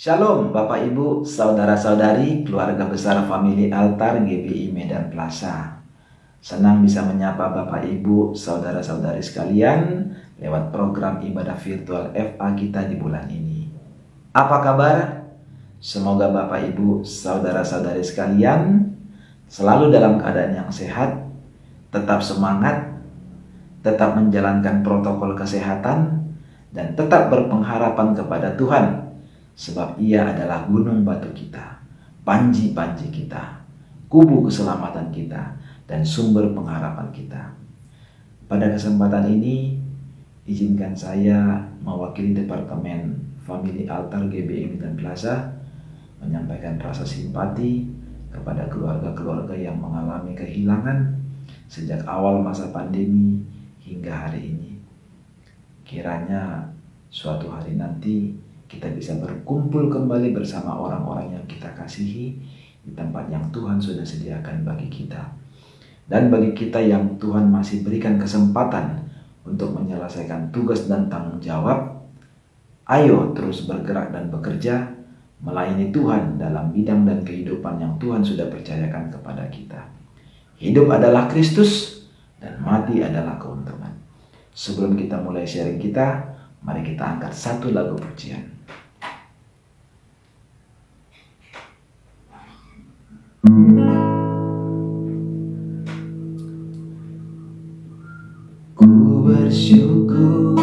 Shalom Bapak Ibu, Saudara-saudari, keluarga besar famili altar GBI Medan Plaza. Senang bisa menyapa Bapak Ibu, Saudara-saudari sekalian lewat program ibadah virtual FA kita di bulan ini. Apa kabar? Semoga Bapak Ibu, Saudara-saudari sekalian selalu dalam keadaan yang sehat, tetap semangat, tetap menjalankan protokol kesehatan, dan tetap berpengharapan kepada Tuhan sebab ia adalah gunung batu kita, panji-panji kita, kubu keselamatan kita, dan sumber pengharapan kita. Pada kesempatan ini, izinkan saya mewakili Departemen Family Altar GBI dan Plaza menyampaikan rasa simpati kepada keluarga-keluarga yang mengalami kehilangan sejak awal masa pandemi hingga hari ini. Kiranya suatu hari nanti kita bisa berkumpul kembali bersama orang-orang yang kita kasihi di tempat yang Tuhan sudah sediakan bagi kita. Dan bagi kita yang Tuhan masih berikan kesempatan untuk menyelesaikan tugas dan tanggung jawab, ayo terus bergerak dan bekerja melayani Tuhan dalam bidang dan kehidupan yang Tuhan sudah percayakan kepada kita. Hidup adalah Kristus dan mati adalah keuntungan. Sebelum kita mulai sharing kita, mari kita angkat satu lagu pujian. Bersyukur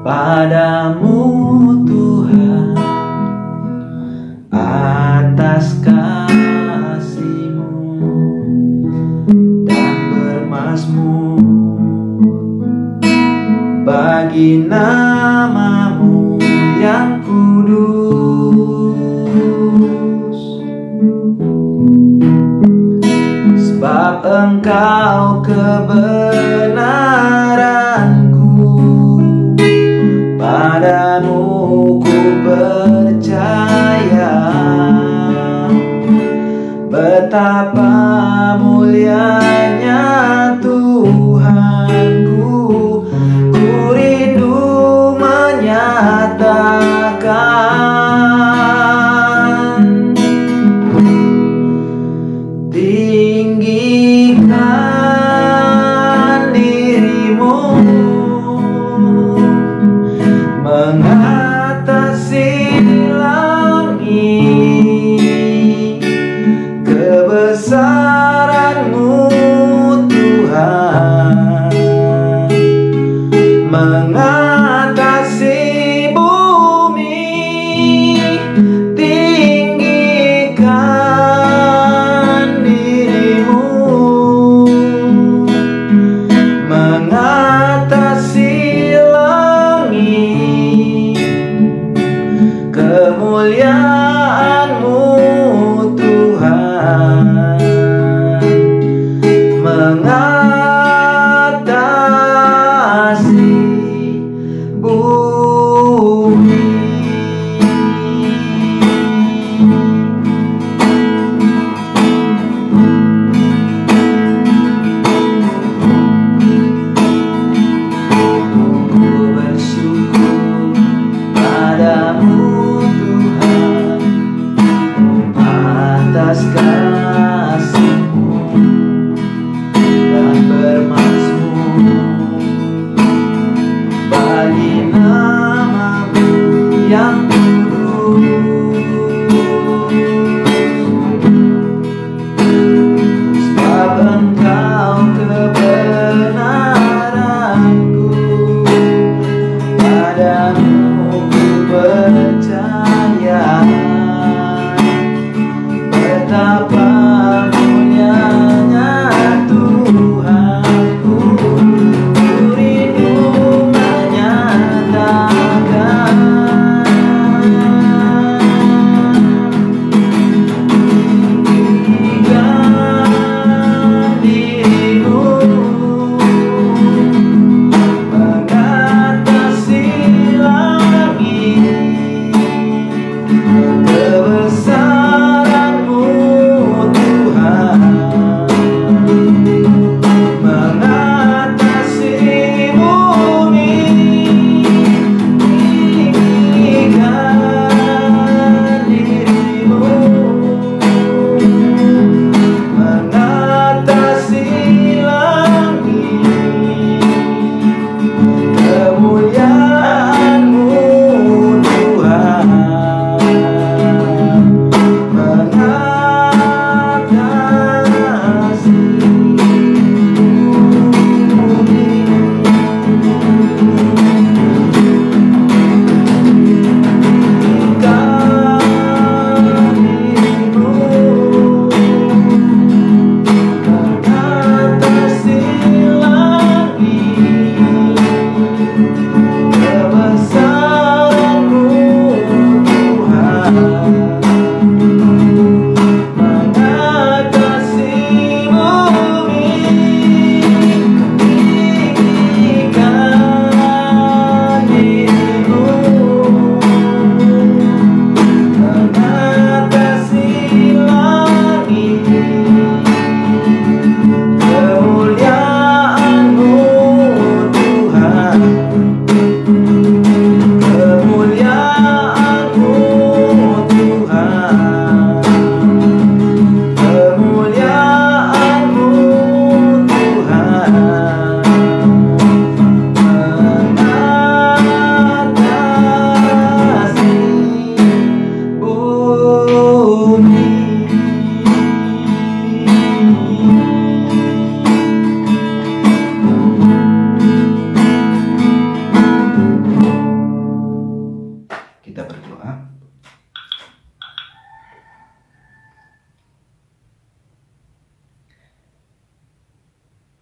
padamu Tuhan atas kasihmu dan bermasmur bagi namamu engkau kebenaran betapa mulianya padamu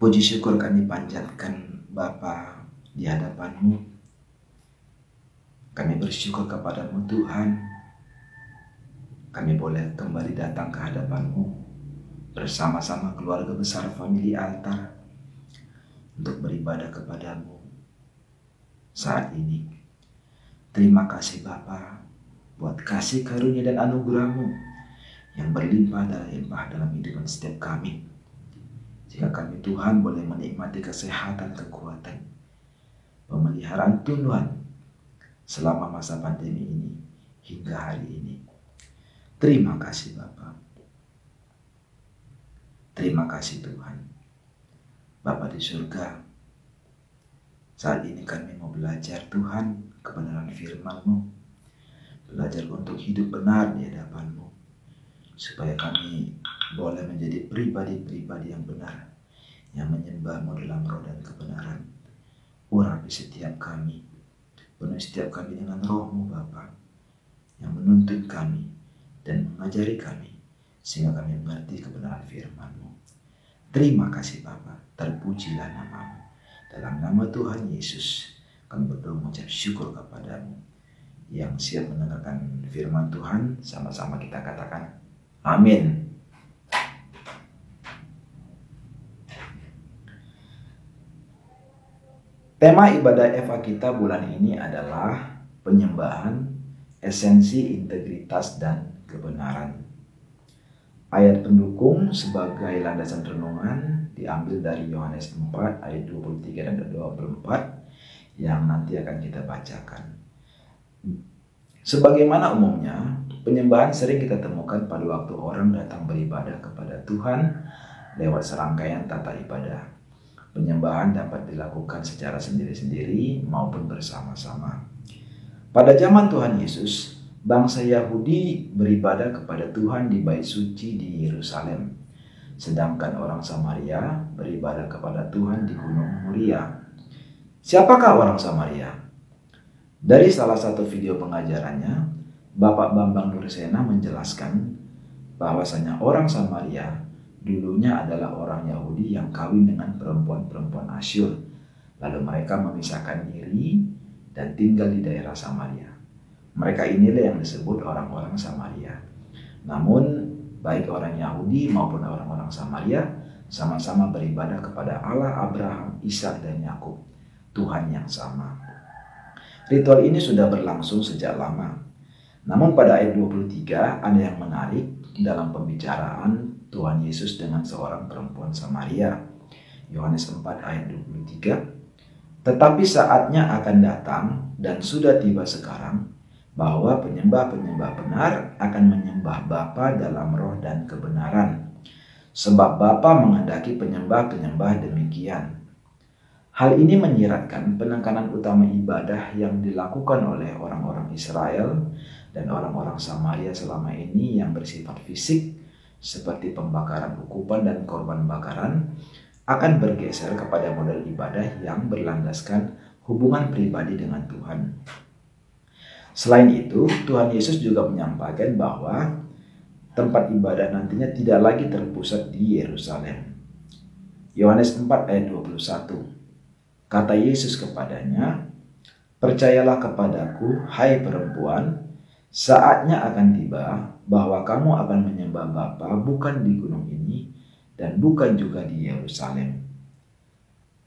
Puji syukur kami panjatkan Bapa di hadapanmu. Kami bersyukur kepadamu Tuhan. Kami boleh kembali datang ke hadapanmu bersama-sama keluarga besar famili altar untuk beribadah kepadamu saat ini. Terima kasih Bapa buat kasih karunia dan anugerahmu yang berlimpah dan limpah dalam hidup setiap kami. Jika kami Tuhan boleh menikmati kesehatan, kekuatan, pemeliharaan Tuhan selama masa pandemi ini hingga hari ini. Terima kasih Bapak. Terima kasih Tuhan. Bapak di surga, saat ini kami mau belajar Tuhan kebenaran firman-Mu. Belajar untuk hidup benar di hadapan-Mu. Supaya kami boleh menjadi pribadi-pribadi yang benar yang menyembahmu dalam roh dan kebenaran urapi setiap kami penuhi setiap kami dengan rohmu Bapa yang menuntun kami dan mengajari kami sehingga kami mengerti kebenaran firman-Mu. Terima kasih Bapa, terpujilah namamu. Dalam nama Tuhan Yesus, kami berdoa mengucap syukur kepadamu yang siap mendengarkan firman Tuhan. Sama-sama kita katakan, Amin. Tema ibadah Eva kita bulan ini adalah penyembahan, esensi, integritas, dan kebenaran. Ayat pendukung sebagai landasan renungan diambil dari Yohanes 4 ayat 23 dan 24 yang nanti akan kita bacakan. Sebagaimana umumnya, Penyembahan sering kita temukan pada waktu orang datang beribadah kepada Tuhan lewat serangkaian tata ibadah. Penyembahan dapat dilakukan secara sendiri-sendiri maupun bersama-sama. Pada zaman Tuhan Yesus, bangsa Yahudi beribadah kepada Tuhan di bait suci di Yerusalem. Sedangkan orang Samaria beribadah kepada Tuhan di Gunung Muria. Siapakah orang Samaria? Dari salah satu video pengajarannya, Bapak Bambang Nursena menjelaskan bahwasanya orang Samaria dulunya adalah orang Yahudi yang kawin dengan perempuan-perempuan Asyur. Lalu mereka memisahkan diri dan tinggal di daerah Samaria. Mereka inilah yang disebut orang-orang Samaria. Namun baik orang Yahudi maupun orang-orang Samaria sama-sama beribadah kepada Allah Abraham, Ishak dan Yakub, Tuhan yang sama. Ritual ini sudah berlangsung sejak lama namun pada ayat 23 ada yang menarik dalam pembicaraan Tuhan Yesus dengan seorang perempuan Samaria. Yohanes 4 ayat 23. Tetapi saatnya akan datang dan sudah tiba sekarang bahwa penyembah-penyembah benar akan menyembah Bapa dalam roh dan kebenaran. Sebab Bapa menghendaki penyembah-penyembah demikian. Hal ini menyiratkan penekanan utama ibadah yang dilakukan oleh orang-orang Israel dan orang-orang Samaria selama ini yang bersifat fisik seperti pembakaran ukupan dan korban bakaran akan bergeser kepada model ibadah yang berlandaskan hubungan pribadi dengan Tuhan. Selain itu, Tuhan Yesus juga menyampaikan bahwa tempat ibadah nantinya tidak lagi terpusat di Yerusalem. Yohanes 4 ayat 21. Kata Yesus kepadanya, Percayalah kepadaku, hai perempuan, Saatnya akan tiba bahwa kamu akan menyembah Bapa bukan di gunung ini dan bukan juga di Yerusalem.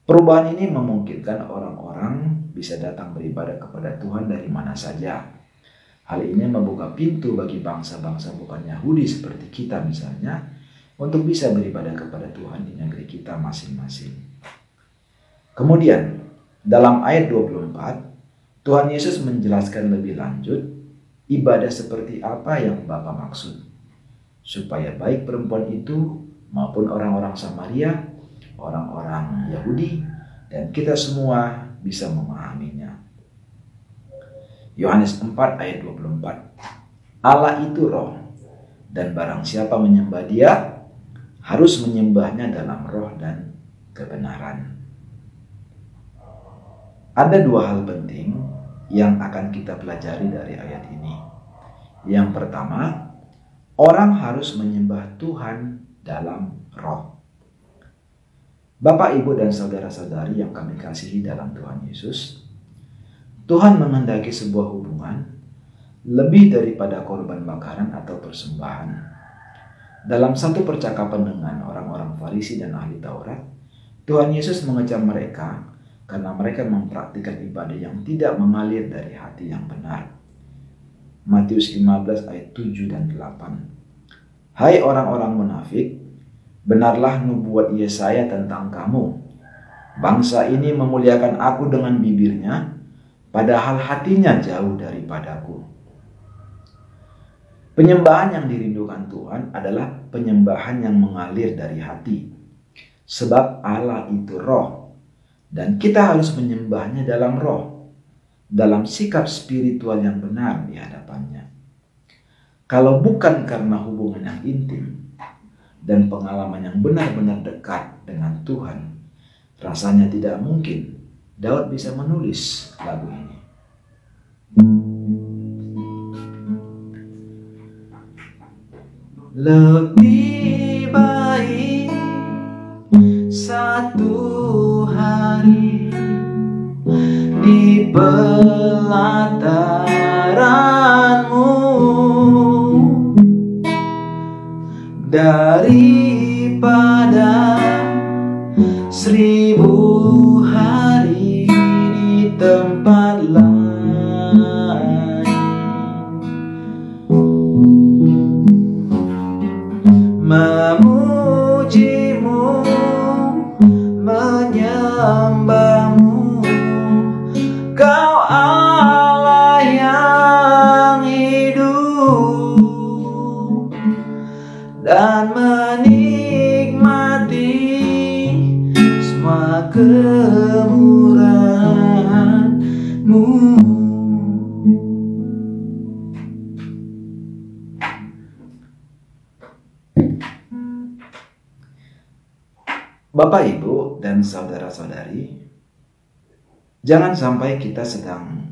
Perubahan ini memungkinkan orang-orang bisa datang beribadah kepada Tuhan dari mana saja. Hal ini membuka pintu bagi bangsa-bangsa bukan Yahudi seperti kita misalnya untuk bisa beribadah kepada Tuhan di negeri kita masing-masing. Kemudian, dalam ayat 24, Tuhan Yesus menjelaskan lebih lanjut ibadah seperti apa yang Bapak maksud. Supaya baik perempuan itu maupun orang-orang Samaria, orang-orang Yahudi, dan kita semua bisa memahaminya. Yohanes 4 ayat 24 Allah itu roh, dan barang siapa menyembah dia, harus menyembahnya dalam roh dan kebenaran. Ada dua hal penting yang akan kita pelajari dari ayat ini. Yang pertama, orang harus menyembah Tuhan dalam roh. Bapak, Ibu, dan saudara-saudari yang kami kasihi dalam Tuhan Yesus, Tuhan menghendaki sebuah hubungan lebih daripada korban bakaran atau persembahan. Dalam satu percakapan dengan orang-orang Farisi dan ahli Taurat, Tuhan Yesus mengecam mereka karena mereka mempraktikkan ibadah yang tidak mengalir dari hati yang benar. Matius 15 ayat 7 dan 8. Hai orang-orang munafik, benarlah nubuat Yesaya tentang kamu. Bangsa ini memuliakan aku dengan bibirnya, padahal hatinya jauh daripadaku. Penyembahan yang dirindukan Tuhan adalah penyembahan yang mengalir dari hati. Sebab Allah itu roh. Dan kita harus menyembahnya dalam roh dalam sikap spiritual yang benar di hadapannya. Kalau bukan karena hubungan yang intim dan pengalaman yang benar-benar dekat dengan Tuhan, rasanya tidak mungkin Daud bisa menulis lagu ini. Lebih baik satu pelataranmu. Daripada Jangan sampai kita sedang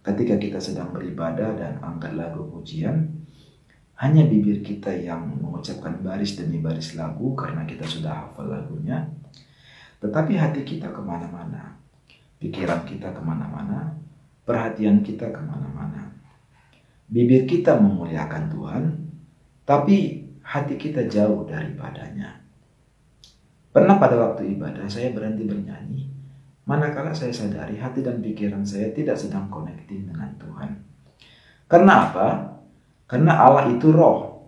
ketika kita sedang beribadah dan angkat lagu pujian hanya bibir kita yang mengucapkan baris demi baris lagu karena kita sudah hafal lagunya tetapi hati kita ke mana-mana pikiran kita ke mana-mana perhatian kita ke mana-mana. Bibir kita memuliakan Tuhan tapi hati kita jauh daripadanya. Pernah pada waktu ibadah saya berhenti bernyanyi manakala saya sadari hati dan pikiran saya tidak sedang connecting dengan Tuhan. Karena apa? Karena Allah itu roh.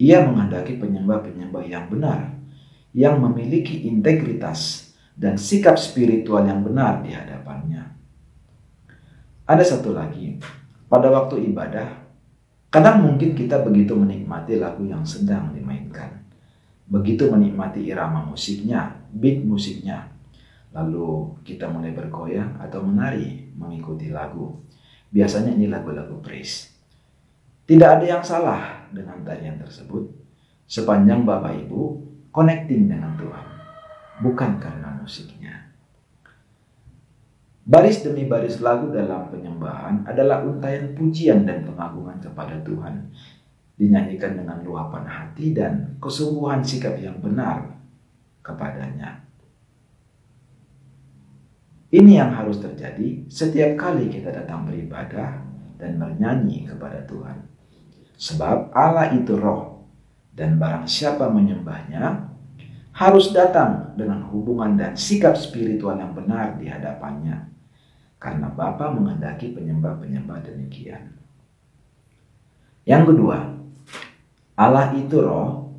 Ia menghendaki penyembah-penyembah yang benar, yang memiliki integritas dan sikap spiritual yang benar di hadapannya. Ada satu lagi, pada waktu ibadah, kadang mungkin kita begitu menikmati lagu yang sedang dimainkan. Begitu menikmati irama musiknya, beat musiknya, lalu kita mulai bergoyang atau menari mengikuti lagu. Biasanya ini lagu-lagu praise. Tidak ada yang salah dengan tarian tersebut sepanjang Bapak Ibu connecting dengan Tuhan, bukan karena musiknya. Baris demi baris lagu dalam penyembahan adalah untayan pujian dan pengagungan kepada Tuhan, dinyanyikan dengan luapan hati dan kesungguhan sikap yang benar kepadanya. Ini yang harus terjadi setiap kali kita datang beribadah dan bernyanyi kepada Tuhan. Sebab Allah itu roh dan barang siapa menyembahnya harus datang dengan hubungan dan sikap spiritual yang benar di hadapannya. Karena Bapa menghendaki penyembah-penyembah demikian. Yang kedua, Allah itu roh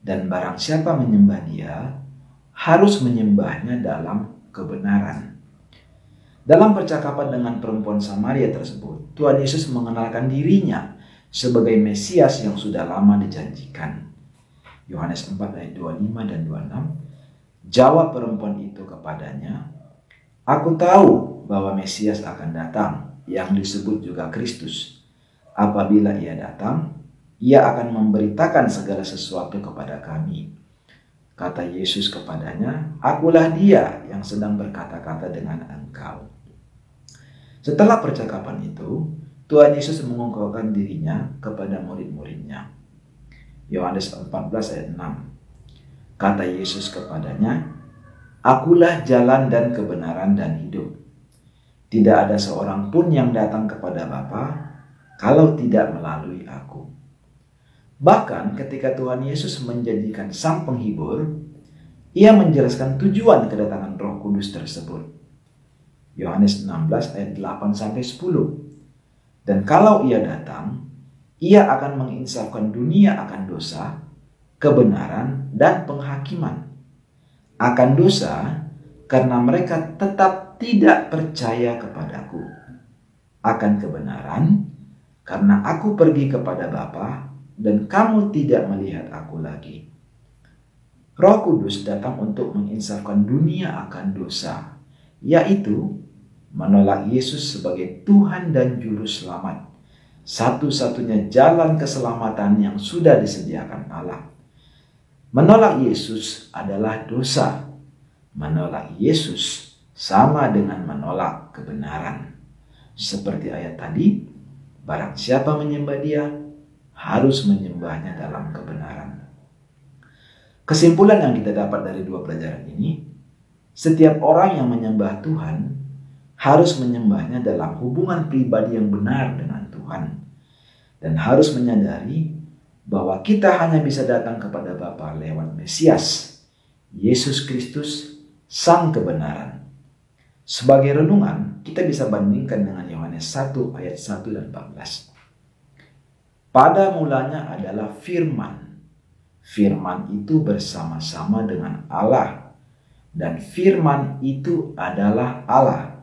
dan barang siapa menyembah dia harus menyembahnya dalam kebenaran. Dalam percakapan dengan perempuan Samaria tersebut, Tuhan Yesus mengenalkan dirinya sebagai Mesias yang sudah lama dijanjikan. Yohanes 4 ayat 25 dan 26. Jawab perempuan itu kepadanya, Aku tahu bahwa Mesias akan datang yang disebut juga Kristus. Apabila ia datang, ia akan memberitakan segala sesuatu kepada kami. Kata Yesus kepadanya, Akulah dia yang sedang berkata-kata dengan engkau. Setelah percakapan itu, Tuhan Yesus mengungkapkan dirinya kepada murid-muridnya. Yohanes 14 ayat 6. Kata Yesus kepadanya, Akulah jalan dan kebenaran dan hidup. Tidak ada seorang pun yang datang kepada Bapa kalau tidak melalui aku. Bahkan ketika Tuhan Yesus menjadikan sang penghibur, ia menjelaskan tujuan kedatangan Roh Kudus tersebut. Yohanes 16 ayat 8 sampai 10. Dan kalau ia datang, ia akan menginsafkan dunia akan dosa, kebenaran, dan penghakiman akan dosa karena mereka tetap tidak percaya kepadaku. Akan kebenaran karena aku pergi kepada Bapa dan kamu tidak melihat aku lagi. Roh Kudus datang untuk menginsafkan dunia akan dosa, yaitu menolak Yesus sebagai Tuhan dan Juru Selamat. Satu-satunya jalan keselamatan yang sudah disediakan Allah. Menolak Yesus adalah dosa. Menolak Yesus sama dengan menolak kebenaran. Seperti ayat tadi, barang siapa menyembah dia, harus menyembahnya dalam kebenaran. Kesimpulan yang kita dapat dari dua pelajaran ini, setiap orang yang menyembah Tuhan harus menyembahnya dalam hubungan pribadi yang benar dengan Tuhan. Dan harus menyadari bahwa kita hanya bisa datang kepada Bapa lewat Mesias, Yesus Kristus, Sang Kebenaran. Sebagai renungan, kita bisa bandingkan dengan Yohanes 1 ayat 1 dan 14. Pada mulanya adalah firman. Firman itu bersama-sama dengan Allah. Dan firman itu adalah Allah.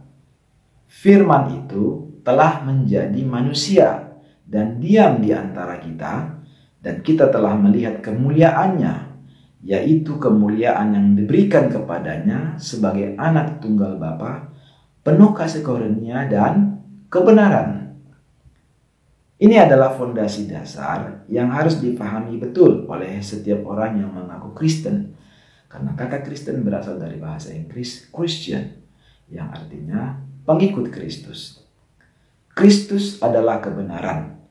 Firman itu telah menjadi manusia dan diam di antara kita dan kita telah melihat kemuliaannya, yaitu kemuliaan yang diberikan kepadanya sebagai anak tunggal Bapa, penuh kasih karunia dan kebenaran. Ini adalah fondasi dasar yang harus dipahami betul oleh setiap orang yang mengaku Kristen. Karena kata Kristen berasal dari bahasa Inggris Christian, yang artinya pengikut Kristus. Kristus adalah kebenaran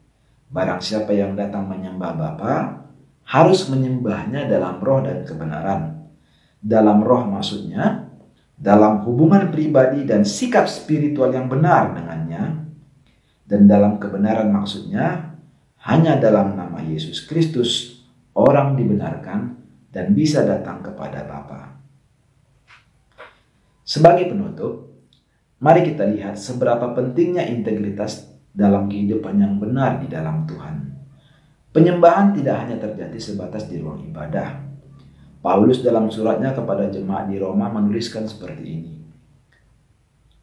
Barang siapa yang datang menyembah Bapa harus menyembahnya dalam roh dan kebenaran. Dalam roh maksudnya dalam hubungan pribadi dan sikap spiritual yang benar dengannya. Dan dalam kebenaran maksudnya hanya dalam nama Yesus Kristus orang dibenarkan dan bisa datang kepada Bapa. Sebagai penutup, mari kita lihat seberapa pentingnya integritas dalam kehidupan yang benar di dalam Tuhan. Penyembahan tidak hanya terjadi sebatas di ruang ibadah. Paulus dalam suratnya kepada jemaat di Roma menuliskan seperti ini.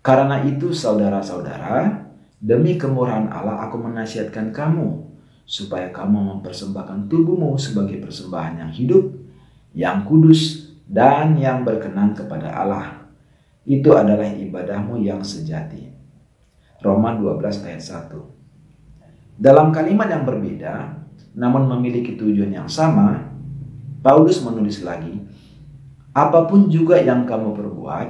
Karena itu saudara-saudara, demi kemurahan Allah aku menasihatkan kamu supaya kamu mempersembahkan tubuhmu sebagai persembahan yang hidup, yang kudus, dan yang berkenan kepada Allah. Itu adalah ibadahmu yang sejati. Roma 12 ayat 1. Dalam kalimat yang berbeda, namun memiliki tujuan yang sama, Paulus menulis lagi, Apa pun juga yang kamu perbuat,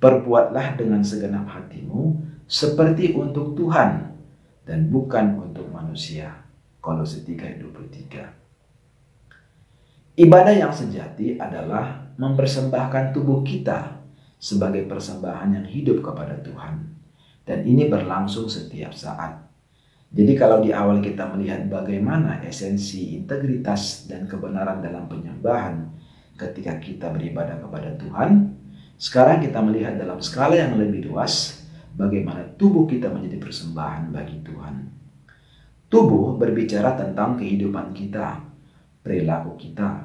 perbuatlah dengan segenap hatimu seperti untuk Tuhan dan bukan untuk manusia. Kolose 3 ayat 23. Ibadah yang sejati adalah mempersembahkan tubuh kita sebagai persembahan yang hidup kepada Tuhan. Dan ini berlangsung setiap saat. Jadi kalau di awal kita melihat bagaimana esensi integritas dan kebenaran dalam penyembahan ketika kita beribadah kepada Tuhan, sekarang kita melihat dalam skala yang lebih luas bagaimana tubuh kita menjadi persembahan bagi Tuhan. Tubuh berbicara tentang kehidupan kita, perilaku kita,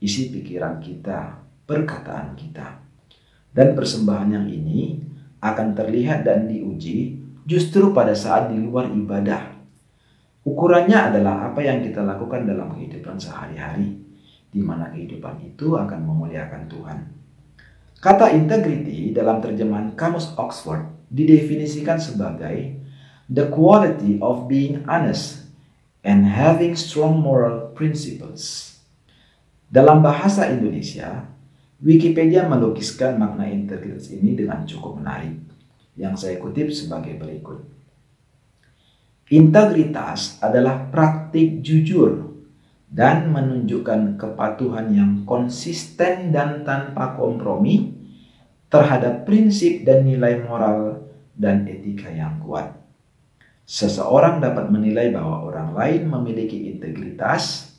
isi pikiran kita, perkataan kita. Dan persembahan yang ini akan terlihat dan diuji justru pada saat di luar ibadah. Ukurannya adalah apa yang kita lakukan dalam kehidupan sehari-hari, di mana kehidupan itu akan memuliakan Tuhan. Kata integrity dalam terjemahan Kamus Oxford didefinisikan sebagai the quality of being honest and having strong moral principles. Dalam bahasa Indonesia, Wikipedia melukiskan makna integritas ini dengan cukup menarik, yang saya kutip sebagai berikut. Integritas adalah praktik jujur dan menunjukkan kepatuhan yang konsisten dan tanpa kompromi terhadap prinsip dan nilai moral dan etika yang kuat. Seseorang dapat menilai bahwa orang lain memiliki integritas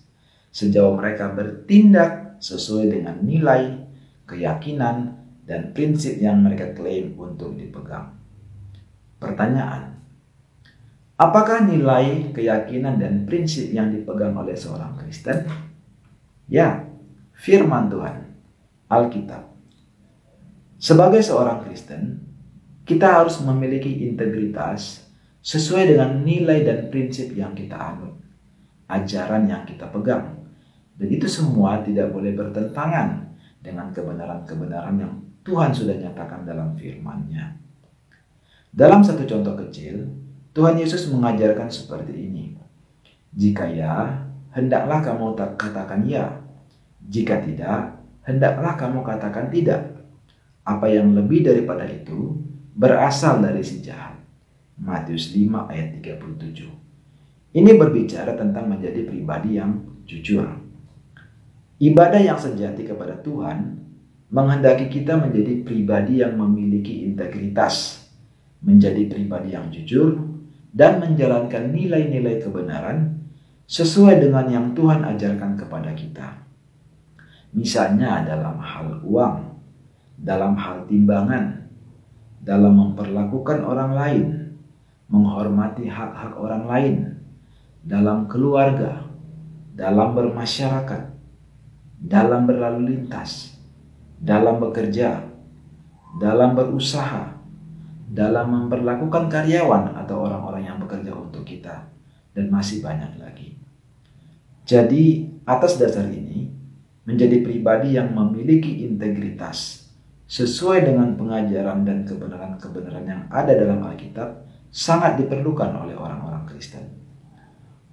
sejauh mereka bertindak sesuai dengan nilai, keyakinan, dan prinsip yang mereka klaim untuk dipegang. Pertanyaan: Apakah nilai, keyakinan, dan prinsip yang dipegang oleh seorang Kristen? Ya, firman Tuhan, Alkitab. Sebagai seorang Kristen, kita harus memiliki integritas sesuai dengan nilai dan prinsip yang kita anut, ajaran yang kita pegang. Dan itu semua tidak boleh bertentangan dengan kebenaran-kebenaran yang Tuhan sudah nyatakan dalam firman-Nya. Dalam satu contoh kecil, Tuhan Yesus mengajarkan seperti ini. Jika ya, hendaklah kamu katakan ya. Jika tidak, hendaklah kamu katakan tidak. Apa yang lebih daripada itu berasal dari si jahat. Matius 5 ayat 37. Ini berbicara tentang menjadi pribadi yang jujur. Ibadah yang sejati kepada Tuhan menghendaki kita menjadi pribadi yang memiliki integritas, menjadi pribadi yang jujur, dan menjalankan nilai-nilai kebenaran sesuai dengan yang Tuhan ajarkan kepada kita. Misalnya dalam hal uang, dalam hal timbangan, dalam memperlakukan orang lain, menghormati hak-hak orang lain, dalam keluarga, dalam bermasyarakat, dalam berlalu lintas, dalam bekerja, dalam berusaha, dalam memperlakukan karyawan atau orang-orang yang bekerja untuk kita dan masih banyak lagi. Jadi, atas dasar ini menjadi pribadi yang memiliki integritas sesuai dengan pengajaran dan kebenaran-kebenaran yang ada dalam Alkitab sangat diperlukan oleh orang-orang Kristen.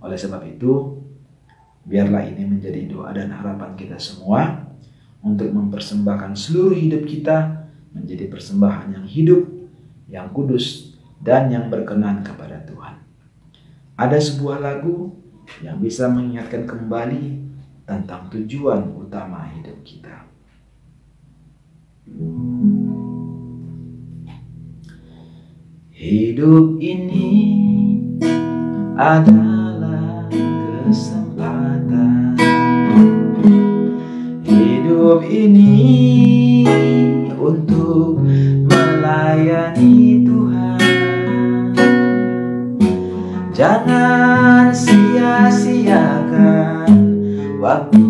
Oleh sebab itu, biarlah ini menjadi doa dan harapan kita semua untuk mempersembahkan seluruh hidup kita menjadi persembahan yang hidup yang kudus, dan yang berkenan kepada Tuhan. Ada sebuah lagu yang bisa mengingatkan kembali tentang tujuan utama hidup kita. Hidup ini adalah kesempatan. Hidup ini untuk melayani Tuhan Jangan sia-siakan waktu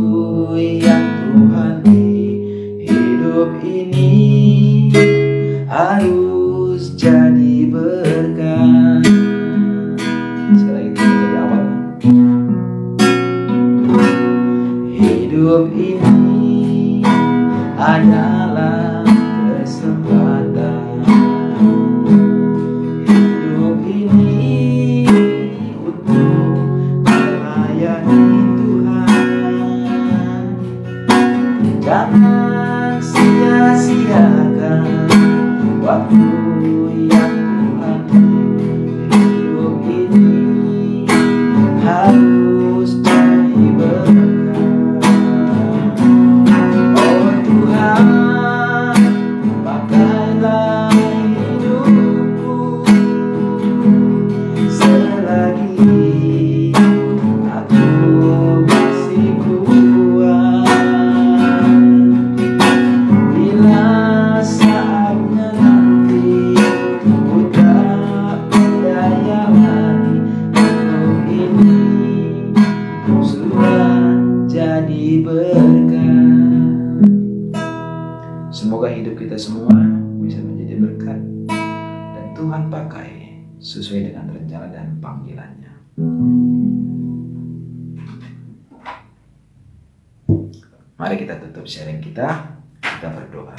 berdoa.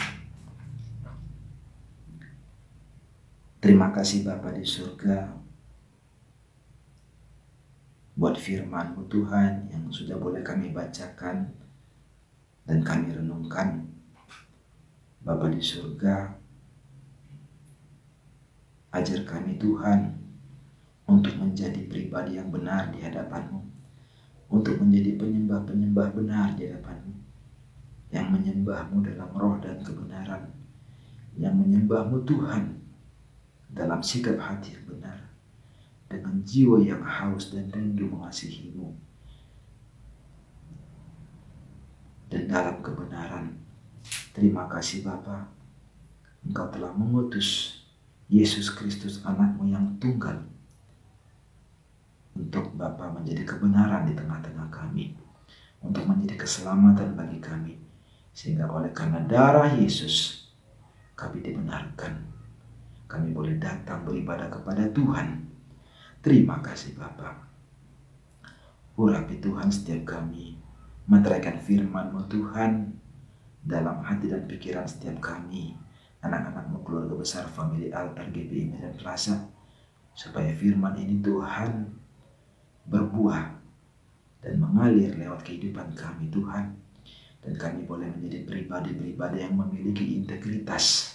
Terima kasih Bapa di surga buat firman-Mu Tuhan yang sudah boleh kami bacakan dan kami renungkan Bapa di surga, ajar kami Tuhan untuk menjadi pribadi yang benar di hadapan-Mu, untuk menjadi penyembah-penyembah benar di hadapan-Mu, yang menyembah-Mu dalam roh dan kebenaran, yang menyembahmu Tuhan dalam sikap hati yang benar dengan jiwa yang haus dan rindu mengasihimu dan dalam kebenaran. Terima kasih Bapa. Engkau telah mengutus Yesus Kristus anakmu yang tunggal untuk Bapa menjadi kebenaran di tengah-tengah kami untuk menjadi keselamatan bagi kami sehingga oleh karena darah Yesus kami dibenarkan. Kami boleh datang beribadah kepada Tuhan. Terima kasih Bapa. Urapi Tuhan setiap kami, meteraikan firman-Mu Tuhan dalam hati dan pikiran setiap kami, anak-anakmu keluarga besar family altar GBI Medan Plaza, supaya firman ini Tuhan berbuah dan mengalir lewat kehidupan kami Tuhan dan kami boleh menjadi pribadi-pribadi yang memiliki integritas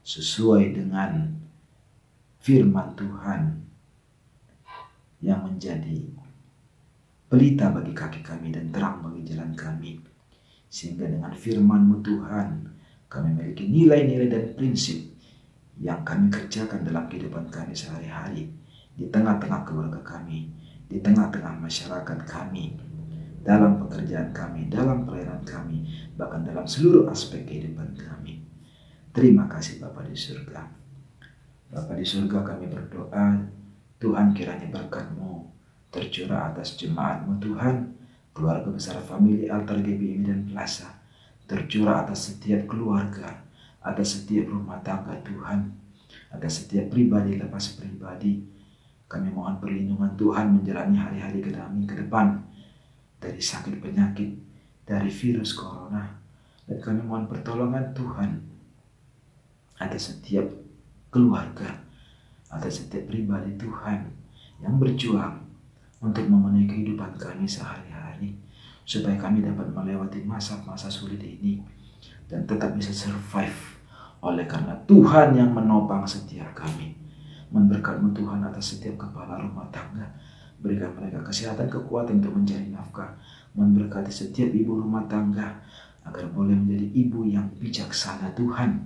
sesuai dengan firman Tuhan yang menjadi pelita bagi kaki kami dan terang bagi jalan kami. Sehingga dengan firman-Mu Tuhan, kami memiliki nilai-nilai dan prinsip yang kami kerjakan dalam kehidupan kami sehari-hari, di tengah-tengah keluarga kami, di tengah-tengah masyarakat kami, dalam pekerjaan kami, dalam pelayanan kami, bahkan dalam seluruh aspek kehidupan kami. Terima kasih Bapak di surga. Bapak di surga kami berdoa, Tuhan kiranya berkatmu tercurah atas jemaatmu Tuhan, keluarga besar family altar GBI dan Plaza, tercurah atas setiap keluarga, atas setiap rumah tangga Tuhan, atas setiap pribadi lepas pribadi. Kami mohon perlindungan Tuhan menjalani hari-hari kami ke depan dari sakit penyakit, dari virus corona, dan kami mohon pertolongan Tuhan. Ada setiap keluarga, ada setiap pribadi Tuhan yang berjuang untuk memenuhi kehidupan kami sehari-hari supaya kami dapat melewati masa-masa sulit ini dan tetap bisa survive oleh karena Tuhan yang menopang setiap kami. Memberkatmu Tuhan atas setiap kepala rumah tangga berikan mereka kesehatan kekuatan untuk mencari nafkah memberkati setiap ibu rumah tangga agar boleh menjadi ibu yang bijaksana Tuhan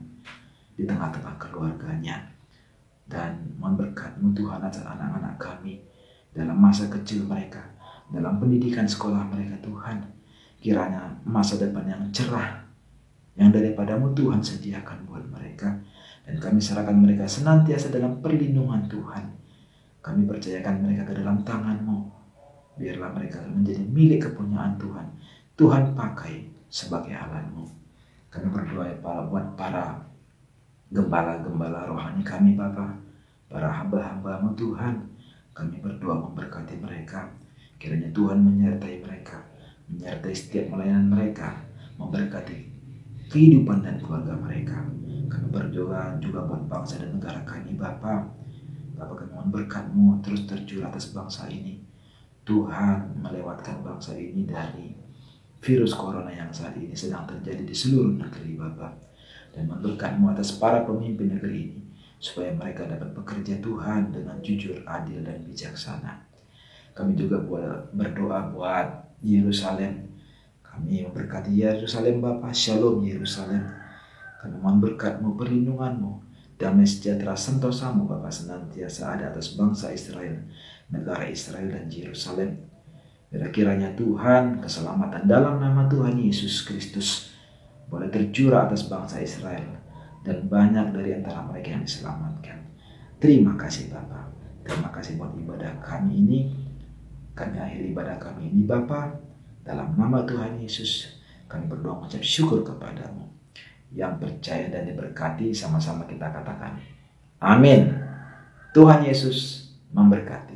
di tengah-tengah keluarganya. Dan mohon berkatmu Tuhan atas anak-anak kami dalam masa kecil mereka, dalam pendidikan sekolah mereka Tuhan. Kiranya masa depan yang cerah yang daripadamu Tuhan sediakan buat mereka. Dan kami serahkan mereka senantiasa dalam perlindungan Tuhan. Kami percayakan mereka ke dalam tanganmu. Biarlah mereka menjadi milik kepunyaan Tuhan. Tuhan pakai sebagai alatmu. Kami berdoa ya para buat para gembala-gembala rohani kami Bapa, para hamba-hambamu Tuhan, kami berdoa memberkati mereka. Kiranya Tuhan menyertai mereka, menyertai setiap melayanan mereka, memberkati kehidupan dan keluarga mereka. Kami berdoa juga buat bangsa dan negara kami Bapa. Kami berkatmu terus tercurah atas bangsa ini. Tuhan melewatkan bangsa ini dari virus corona yang saat ini sedang terjadi di seluruh negeri Bapak dan memberkatmu atas para pemimpin negeri ini supaya mereka dapat bekerja Tuhan dengan jujur, adil, dan bijaksana. Kami juga berdoa buat Yerusalem. Kami memberkati Yerusalem Bapa, Shalom Yerusalem. Kami mohon berkatmu, perlindunganmu, damai sejahtera sentosamu Bapa senantiasa ada atas bangsa Israel, negara Israel dan Yerusalem. Bila kiranya Tuhan, keselamatan dalam nama Tuhan Yesus Kristus, boleh tercurah atas bangsa Israel dan banyak dari antara mereka yang diselamatkan. Terima kasih Bapa. Terima kasih buat ibadah kami ini. Kami akhiri ibadah kami ini Bapa. Dalam nama Tuhan Yesus kami berdoa mengucap syukur kepadamu. Yang percaya dan diberkati sama-sama kita katakan. Amin. Tuhan Yesus memberkati.